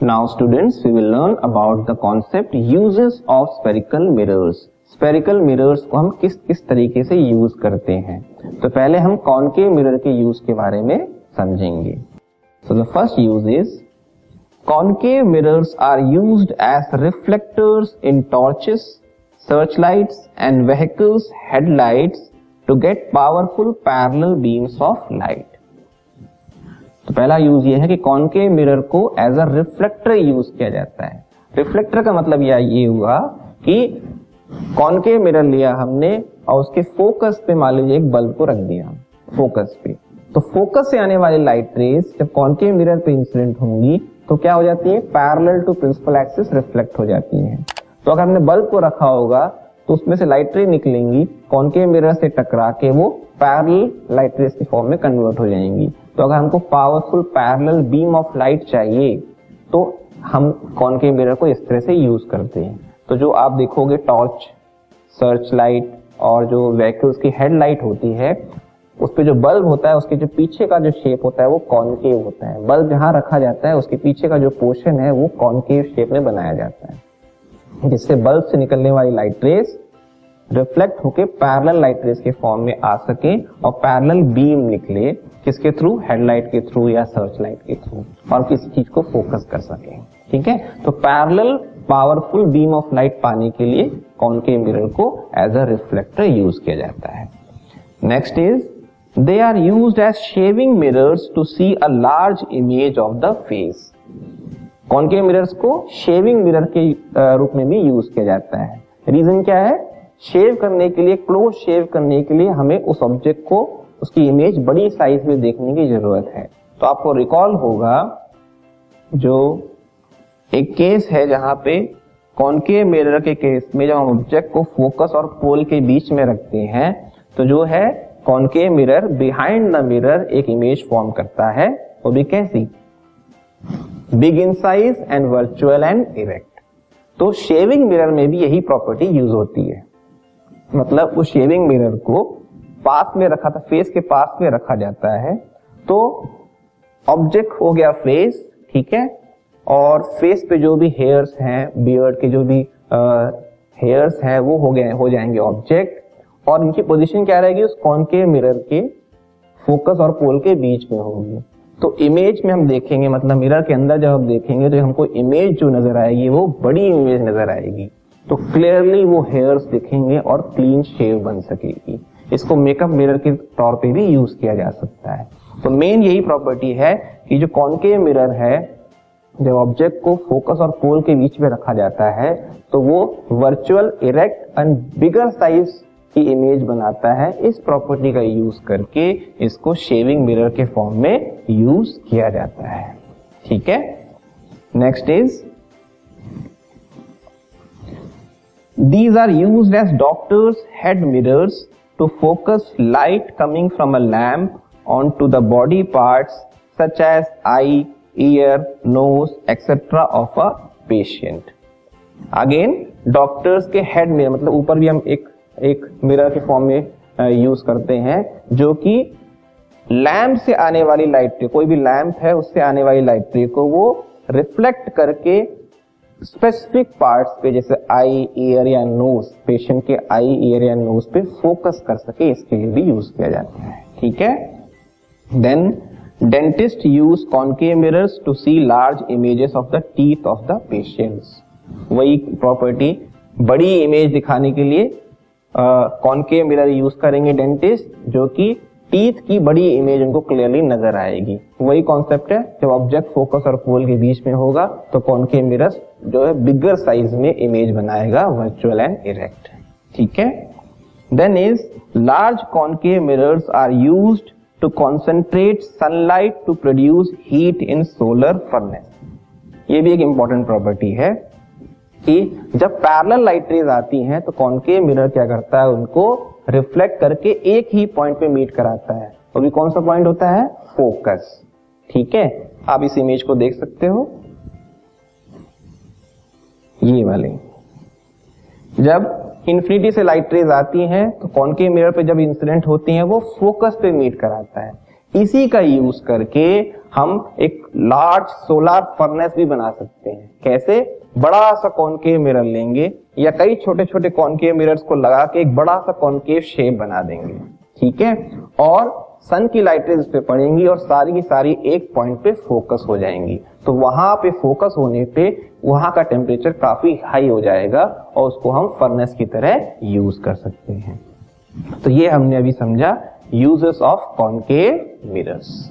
Now students, we will learn about the concept uses of spherical mirrors. Spherical mirrors को हम किस किस तरीके से यूज़ करते हैं तो पहले हम कॉनकेव मिरर के यूज़ के बारे में समझेंगे So the first use is concave mirrors are used as reflectors in torches, searchlights and vehicles headlights to get powerful parallel beams of light. तो पहला यूज़ ये है कि कॉनकेव मिरर को एज अ रिफ्लेक्टर यूज़ किया जाता है। Reflector का मतलब यह ये हुआ कि कॉनकेव मिरर लिया हमने और उसके फोकस पे मान लीजिए एक बल्ब को रख दिया फोकस पे। तो फोकस से आने वाली लाइट रेस जब कॉनकेव मिरर पे इंसिडेंट होंगी तो क्या हो जाती है? Parallel to principal axis reflect हो जाती है। तो अगर हमने बल्ब को रखा होगा तो उसमें से लाइट रे निकलेंगी कॉनकेव मिरर से टकरा के वो पैरल लाइट रेस के फॉर्म में कन्वर्ट हो जाएँगी। तो अगर हमको powerful parallel beam of light चाहिए तो हम कॉनकेव मिरर को इस तरह से यूज़ करते हैं। तो जो आप देखोगे टॉर्च सर्च लाइट और जो व्हीकल्स की हेडलाइट होती है, उस पे जो बल्ब होता है, उसके जो पीछे का जो शेप होता है, वो कॉनकेव होता है। बल्ब जहाँ रखा जाता है, उसके पीछे का जो पोर्शन है, वो कॉनकेव शेप में बनाया जाता है। जिससे बल्ब से निकलने वाली लाइट रेस रिफ्लेक्ट होके पैरेलल लाइट रेस के फॉर्म में आ सके और पैरेलल बीम निकले, किसके थ्रू हेडलाइट के थ्रू या सर्च लाइट के थ्रू और किसी चीज़ को फोकस कर सके। ठीक है? तो parallel powerful beam of light पाने के लिए कौन के मिरर को एज अ रिफ्लेक्टर यूज़ किया जाता है। Next is they are use as shaving mirrors to see a large image of the face concave mirrors को? शेविंग मिरर के रूप में भी यूज़ किया जाता है। रीजन क्या है? शेव करने के लिए क्लोज शेव करने के लिए हमें उस ऑब्जेक्ट को, उसकी इमेज बड़ी साइज़ में देखने की ज़रूरत है। तो आपको रिकॉल होगा जो एक केस है जहाँ पे कॉनकेव मिरर के केस में जब हम ऑब्जेक्ट को फोकस और पोल के बीच में रखते हैं तो जो है concave mirror behind the mirror एक इमेज फॉर्म करता है, वो भी कैसी? Big in size and virtual and erect तो शेविंग मिरर में भी यही प्रॉपर्टी यूज़ होती है। मतलब उस शेविंग मिरर को पास में रखा था फेस के पास में रखा जाता है। तो ऑब्जेक्ट हो गया फेस ठीक है? और फेस पे जो भी हेयर्स हैं बियर्ड के जो भी हेयर्स हैं, वो हो गए, हो जाएँगे ऑब्जेक्ट और इनकी पोजीशन क्या रहेगी? उस कॉनकेव मिरर के फोकस और पोल के बीच में होगी। तो इमेज में हम देखेंगे मतलब मिरर के अंदर जब हम देखेंगे तो हमको इमेज जो नज़र आएगी, वो बड़ी इमेज नज़र आएगी। तो क्लियरली वो हेयर्स दिखेंगे और क्लीन शेव बन सकेगी। इसको मेकअप मिरर के तौर पे भी यूज़ किया जा सकता है। तो मेन यही प्रॉपर्टी है कि जो कॉनकेव मिरर है, जब ऑब्जेक्ट को फोकस और पोल के बीच में रखा जाता है तो वो virtual erect and bigger size की इमेज बनाता है। इस प्रॉपर्टी का यूज़ करके इसको शेविंग मिरर के फॉर्म में यूज़ किया जाता है। ठीक है? Next is these are use as doctors head mirrors to focus light coming from a lamp on to the body part such as eye ear nose etcetera of a patient again doctors के head mirror मतलब ऊपर भी हम एक एक mirror के form में uh, use करते हैं, जो कि लैम्प से आने वाली लाइट रे कोई भी लैम्प है, उससे आने वाली लाइट रे को वो रिफ्लेक्ट करके स्पेसिफिक पार्ट्स पे, जैसे आई ईयर या नोज़ पेशेंट के आई ईयर या नोज़ पे फोकस कर सके, इसके लिए भी यूज़ किया जाता है। ठीक है? Then dentist use concave mirrors to see large images of the teeth of the patients वही प्रॉपर्टी बड़ी इमेज दिखाने के लिए कॉनकेव मिरर यूज़ करेंगे डेंटिस्ट जो कि टीथ की बड़ी इमेज उनको क्लियरली नज़र आएगी। वही कॉन्सेप्ट है, जब ऑब्जेक्ट फोकस और पोल के बीच में होगा तो कॉनकेव मिरर जो है बिगर साइज़ में इमेज बनाएगा वर्चुअल एंड इरेक्ट ठीक है? Then is large concave mirrors are use to concentrate sunlight to produce heat in solar furnace ये भी एक इंपॉर्टेंट प्रॉपर्टी है। कि जब पैरेलल लाइट रेज आती हैं तो कॉनकेव मिरर क्या करता है, उनको रिफ्लेक्ट करके एक ही पॉइंट पे मीट कराता है। तो भी कौन सा पॉइंट होता है? फोकस ठीक है? आप इस इमेज को देख सकते हो। ये वाले। जब इन्फिनिटी से लाइट रेज आती हैं तो कॉनकेव मिरर पे जब इंसिडेंट होती हैं, वो फोकस पे मीट कराता है। इसी का यूज़ करके हम एक लार्ज सोलर फर्नेस भी बना सकते हैं। कैसे? बड़ा सा कॉनकेव मिरर लेंगे या कई छोटे छोटे कॉनकेव मिरर्स को लगा के एक बड़ा सा कॉनकेव शेप बना देंगे। ठीक है? और सन की लाइट इस पे पड़ेंगी और सारी की सारी एक पॉइंट पे फोकस हो जाएँगी। तो वहाँ पे फोकस होने पे वहाँ का टेम्परेचर काफ़ी हाई हो जाएगा और उसको हम फर्नेस की तरह यूज़ कर सकते हैं। तो ये हमने अभी समझा uses of concave mirrors